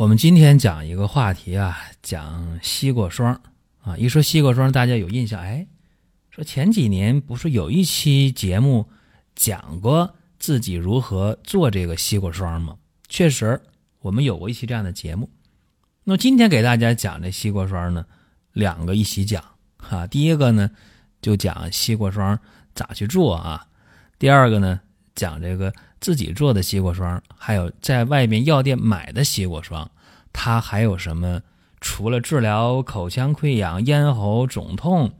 我们今天讲一个话题啊，讲西瓜霜啊。一说西瓜霜，大家有印象哎？说前几年不是有一期节目讲过自己如何做这个西瓜霜吗？确实，我们有过一期这样的节目。那今天给大家讲这西瓜霜呢，两个一起讲哈。第一个呢，就讲西瓜霜咋去做啊。第二个呢，讲这个。自己做的西瓜霜，还有在外面药店买的西瓜霜，它还有什么？除了治疗口腔溃疡、咽喉肿痛、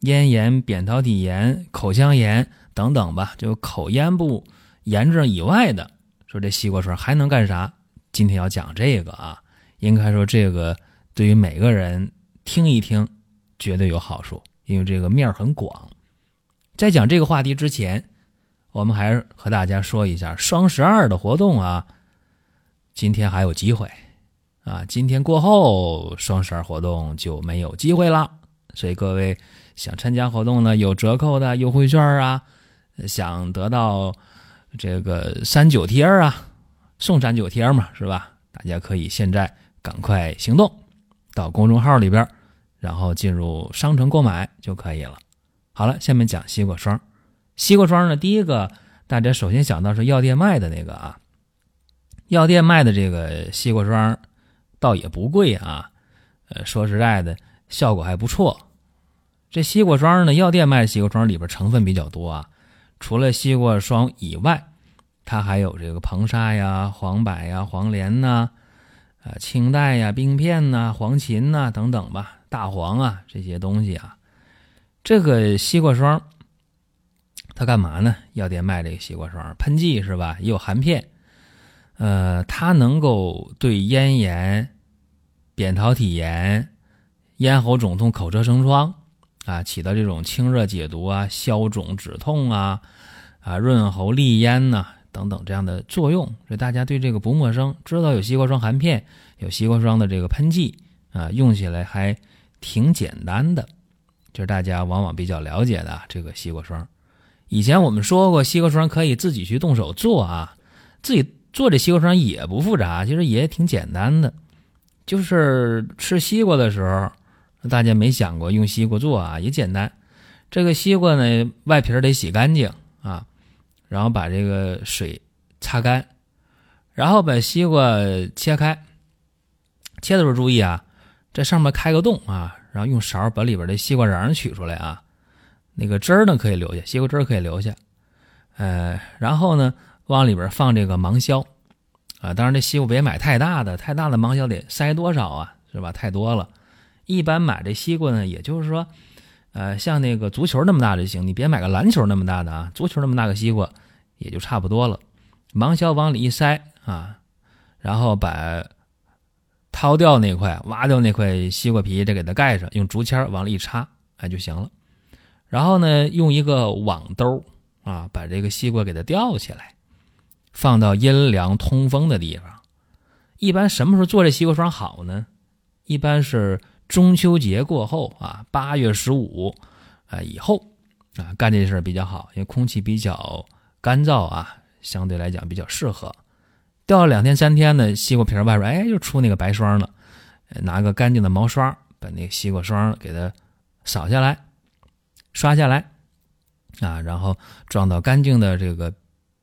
咽炎、扁桃体炎、口腔炎等等吧，就口咽部炎症以外的，说这西瓜水还能干啥？今天要讲这个啊，应该说这个对于每个人听一听绝对有好处，因为这个面很广。在讲这个话题之前。我们还是和大家说一下双十二的活动啊，今天还有机会啊，今天过后双十二活动就没有机会了。所以各位想参加活动呢，有折扣的优惠券啊，想得到这个三九贴啊，送三九贴嘛，是吧？大家可以现在赶快行动，到公众号里边，然后进入商城购买就可以了。好了，下面讲西瓜霜。西瓜霜呢？第一个，大家首先想到是药店卖的那个啊。药店卖的这个西瓜霜，倒也不贵啊。呃，说实在的，效果还不错。这西瓜霜呢，药店卖的西瓜霜里边成分比较多啊。除了西瓜霜以外，它还有这个硼砂呀、黄柏呀、黄连呐、啊青黛呀、冰片呐、黄芩呐等等吧，大黄啊这些东西啊。这个西瓜霜。它干嘛呢？药店卖这个西瓜霜，喷剂是吧？也有含片，呃，它能够对咽炎、扁桃体炎、咽喉肿痛、口舌生疮啊，起到这种清热解毒啊、消肿止痛啊、啊润喉利咽呐等等这样的作用。所以大家对这个不陌生，知道有西瓜霜含片，有西瓜霜的这个喷剂啊，用起来还挺简单的，就是大家往往比较了解的这个西瓜霜。以前我们说过，西瓜霜可以自己去动手做啊，自己做这西瓜霜也不复杂，其实也挺简单的，就是吃西瓜的时候，大家没想过用西瓜做啊，也简单。这个西瓜呢，外皮得洗干净啊，然后把这个水擦干，然后把西瓜切开，切的时候注意啊，在上面开个洞啊，然后用勺把里边的西瓜瓤取出来啊。那个汁儿呢可以留下，西瓜汁儿可以留下，呃，然后呢往里边放这个芒硝，啊，当然这西瓜别买太大的，太大的芒硝得塞多少啊，是吧？太多了，一般买这西瓜呢，也就是说，呃，像那个足球那么大就行，你别买个篮球那么大的啊，足球那么大个西瓜也就差不多了，芒硝往里一塞啊，然后把掏掉那块、挖掉那块西瓜皮，再给它盖上，用竹签往里一插，哎就行了。然后呢，用一个网兜啊，把这个西瓜给它吊起来，放到阴凉通风的地方。一般什么时候做这西瓜霜好呢？一般是中秋节过后啊，八月十五啊以后啊干这事比较好，因为空气比较干燥啊，相对来讲比较适合。吊了两天三天呢，西瓜皮儿外边哎就出那个白霜了，拿个干净的毛刷把那个西瓜霜给它扫下来。刷下来，啊，然后装到干净的这个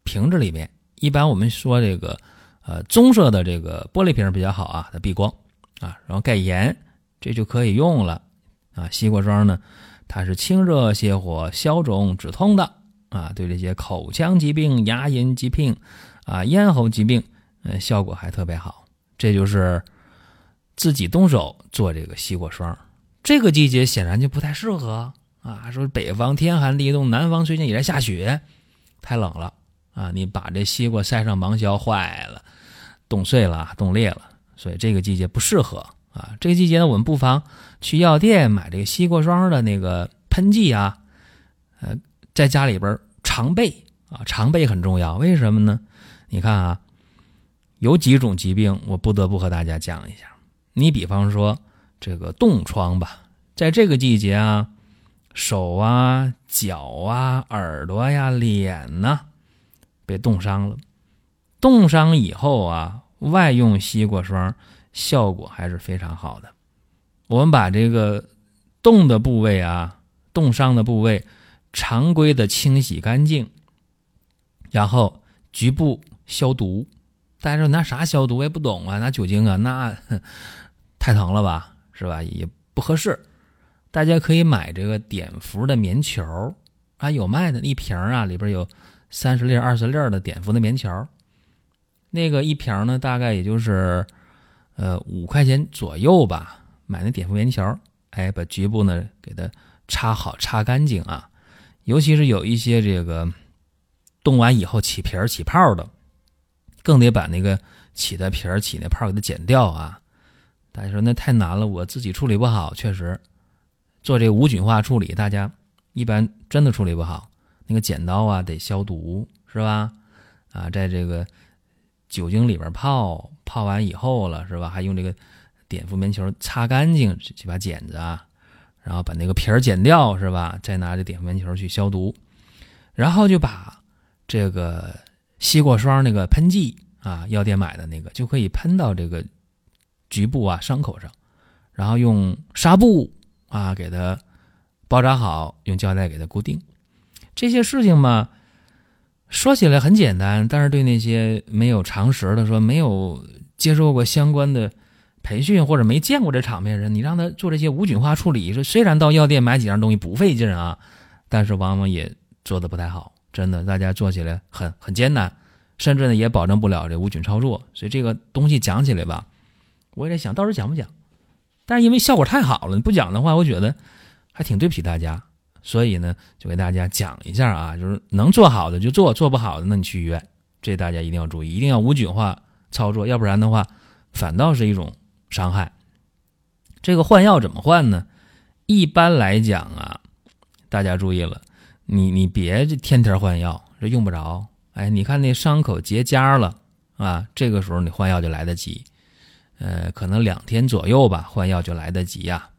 瓶子里面。一般我们说这个，呃，棕色的这个玻璃瓶比较好啊，它避光啊。然后盖严，这就可以用了啊。西瓜霜呢，它是清热泻火、消肿止痛的啊，对这些口腔疾病、牙龈疾病啊、咽喉疾病，嗯，效果还特别好。这就是自己动手做这个西瓜霜。这个季节显然就不太适合。啊，说北方天寒地冻，南方最近也在下雪，太冷了啊！你把这西瓜塞上芒硝，坏了，冻碎了、冻裂了，所以这个季节不适合啊。这个季节呢，我们不妨去药店买这个西瓜霜的那个喷剂啊，呃，在家里边常备啊，常备很重要。为什么呢？你看啊，有几种疾病，我不得不和大家讲一下。你比方说这个冻疮吧，在这个季节啊，手啊、脚啊、耳朵呀、脸呐，被冻伤了。冻伤以后啊，外用西瓜霜效果还是非常好的。我们把这个冻的部位啊，冻伤的部位，常规的清洗干净，然后局部消毒。大家说拿啥消毒？我也不懂啊，拿酒精啊，那太疼了吧，是吧？也不合适。大家可以买这个碘伏的棉球啊，有卖的，一瓶啊，里边有三十粒、二十粒的碘伏的棉球。那个一瓶呢，大概也就是，呃，五块钱左右吧。买那碘伏棉球，哎，把局部呢给它擦好、擦干净啊。尤其是有一些这个冻完以后起皮儿、起泡的，更得把那个起的皮儿、起那泡给它剪掉啊。大家说那太难了，我自己处理不好，确实做这无菌化处理，大家一般真的处理不好。那个剪刀啊得消毒，是吧？啊，在这个。酒精里边泡泡完以后了是吧？还用这个碘伏棉球擦干净这把剪子啊，然后把那个皮儿剪掉是吧？再拿着碘伏棉球去消毒，然后就把这个西瓜霜那个喷剂啊，药店买的那个就可以喷到这个局部啊伤口上，然后用纱布啊给它包扎好，用胶带给它固定。这些事情嘛。说起来很简单，但是对那些没有常识的、说没有接受过相关的培训或者没见过这场面人，你让他做这些无菌化处理，说虽然到药店买几样东西不费劲啊，但是往往也做的不太好，真的，大家做起来很很艰难，甚至呢也保证不了这无菌操作。所以这个东西讲起来吧，我也在想到时候讲不讲，但是因为效果太好了，你不讲的话，我觉得还挺对不起大家。所以呢，就给大家讲一下啊，就是能做好的就做，做不好的那你去医院，这大家一定要注意，一定要无菌化操作，要不然的话，反倒是一种伤害。这个换药怎么换呢？一般来讲啊，大家注意了，你你别天天换药，这用不着。哎，你看那伤口结痂了啊，这个时候你换药就来得及，呃，可能两天左右吧，换药就来得及呀。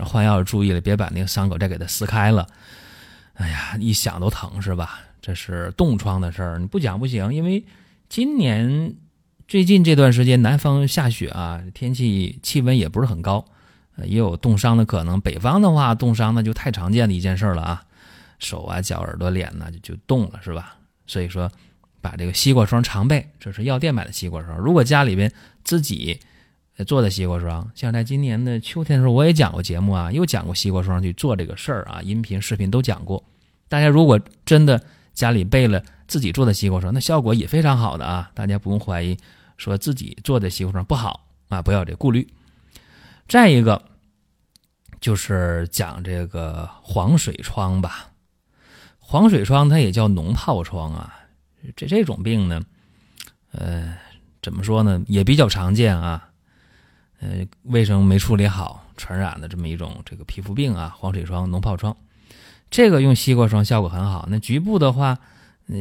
换药注意了，别把那个伤口再给它撕开了。哎呀，一想都疼是吧？这是冻疮的事儿，你不讲不行。因为今年最近这段时间南方下雪啊，天气气温也不是很高，也有冻伤的可能。北方的话，冻伤那就太常见的一件事了啊，手啊、脚、耳朵、脸呢就就冻了是吧？所以说，把这个西瓜霜常备，这是药店买的西瓜霜。如果家里边自己。做的西瓜霜，像在今年的秋天的时候，我也讲过节目啊，又讲过西瓜霜去做这个事儿啊，音频、视频都讲过。大家如果真的家里备了自己做的西瓜霜，那效果也非常好的啊，大家不用怀疑说自己做的西瓜霜不好啊，不要这顾虑。再一个就是讲这个黄水疮吧，黄水疮它也叫脓疱疮啊，这这种病呢，呃，怎么说呢，也比较常见啊。呃，卫生没处理好，传染的这么一种这个皮肤病啊，黄水疮、脓疱疮，这个用西瓜霜效果很好。那局部的话，呃，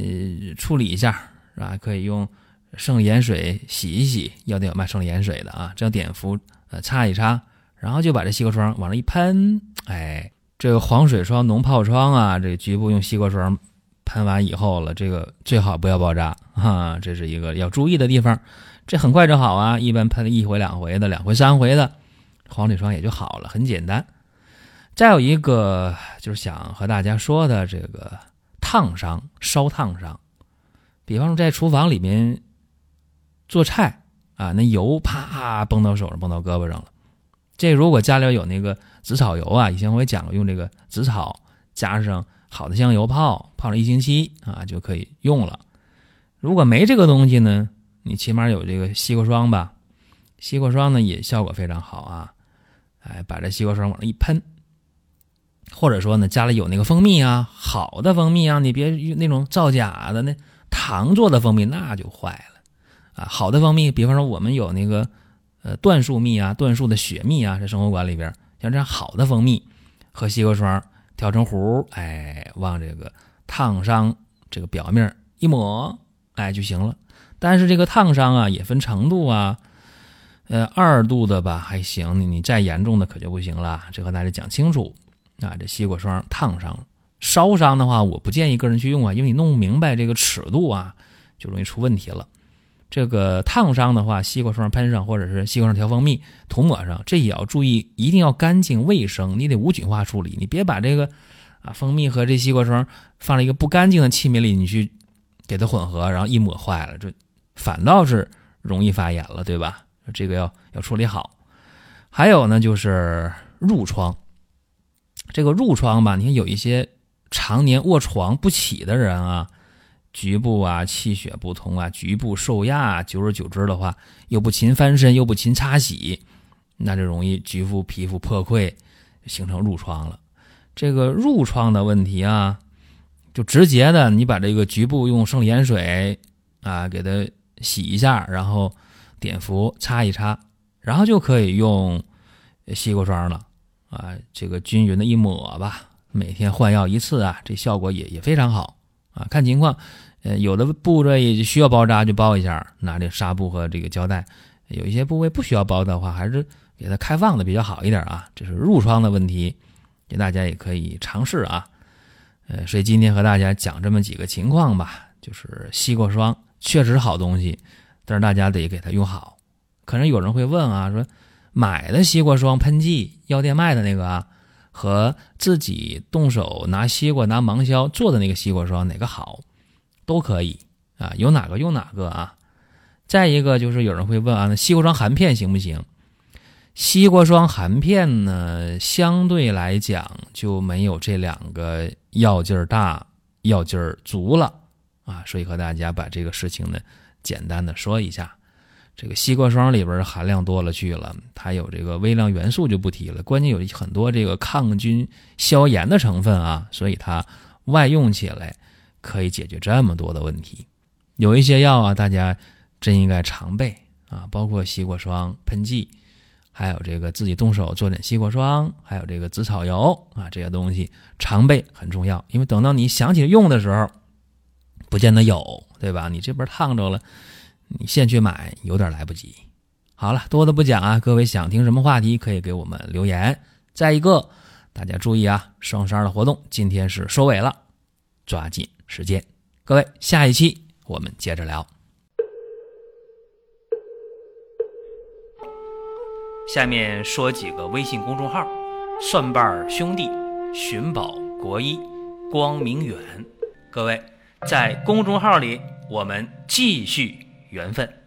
处理一下是吧？可以用生理盐水洗一洗，药店有卖生理盐水的啊，这样碘伏呃擦一擦，然后就把这西瓜霜往上一喷，哎，这个黄水疮、脓疱疮啊，这局部用西瓜霜喷完以后了，这个最好不要包扎啊，这是一个要注意的地方。这很快就好啊，一般喷一回两回的，两回三回的，黄水疮也就好了，很简单。再有一个就是想和大家说的这个烫伤、烧烫伤，比方说在厨房里面做菜啊，那油啪崩到手上、崩到胳膊上了。这如果家里有那个紫草油啊，以前我也讲过，用这个紫草加上好的香油泡，泡了一星期啊就可以用了。如果没这个东西呢？你起码有这个西瓜霜吧，西瓜霜呢也效果非常好啊，哎，把这西瓜霜往上一喷，或者说呢家里有那个蜂蜜啊，好的蜂蜜啊，你别用那种造假的那糖做的蜂蜜那就坏了啊，好的蜂蜜，比方说我们有那个呃椴树蜜啊、椴树的雪蜜啊，在生活馆里边，像这样好的蜂蜜和西瓜霜调成糊，哎，往这个烫伤这个表面一抹，哎就行了。但是这个烫伤啊也分程度啊，呃，二度的吧还行，你你再严重的可就不行了。这和大家讲清楚啊，这西瓜霜烫伤。烧伤的话，我不建议个人去用啊，因为你弄不明白这个尺度啊，就容易出问题了。这个烫伤的话，西瓜霜喷上，或者是西瓜霜调蜂蜜涂抹上，这也要注意，一定要干净卫生，你得无菌化处理，你别把这个啊蜂蜜和这西瓜霜放在一个不干净的器皿里，你去给它混合，然后一抹坏了，这反倒是容易发炎了，对吧？这个要要处理好。还有呢，就是褥疮，这个褥疮吧，你看有一些。常年卧床不起的人啊，局部啊气血不通啊，局部受压，久而久之的话，又不勤翻身，又不勤擦洗，那就容易局部皮肤破溃，形成褥疮了。这个褥疮的问题啊，就直接的，你把这个局部用生理盐水啊给它洗一下，然后碘伏擦一擦，然后就可以用西瓜霜了啊，这个均匀的一抹吧。每天换药一次啊，这效果也也非常好啊。看情况，呃，有的部位需要包扎就包一下，拿这纱布和这个胶带；有一些部位不需要包的话，还是给它开放的比较好一点啊。这是褥疮的问题，给大家也可以尝试啊。呃，所以今天和大家讲这么几个情况吧，就是西瓜霜确实好东西，但是大家得给它用好。可能有人会问啊，说买的西瓜霜喷剂，药店卖的那个啊？和自己动手拿西瓜拿芒硝做的那个西瓜霜哪个好，都可以啊，有哪个用哪个啊。再一个就是有人会问啊，那西瓜霜含片行不行？西瓜霜含片呢，相对来讲就没有这两个药劲儿大、药劲儿足了啊。所以和大家把这个事情呢，简单的说一下。这个西瓜霜里边含量多了去了，它有这个微量元素就不提了，关键有很多这个抗菌消炎的成分啊，所以它外用起来可以解决这么多的问题。有一些药啊，大家真应该常备啊，包括西瓜霜喷剂，还有这个自己动手做点西瓜霜，还有这个紫草油啊，这些东西常备很重要，因为等到你想起用的时候，不见得有，对吧？你这边烫着了。你现去买有点来不及。好了，多的不讲啊，各位想听什么话题可以给我们留言。再一个，大家注意啊，双十二的活动今天是收尾了，抓紧时间。各位，下一期我们接着聊。下面说几个微信公众号：蒜瓣兄弟、寻宝国医、光明远。各位在公众号里，我们继续。缘分。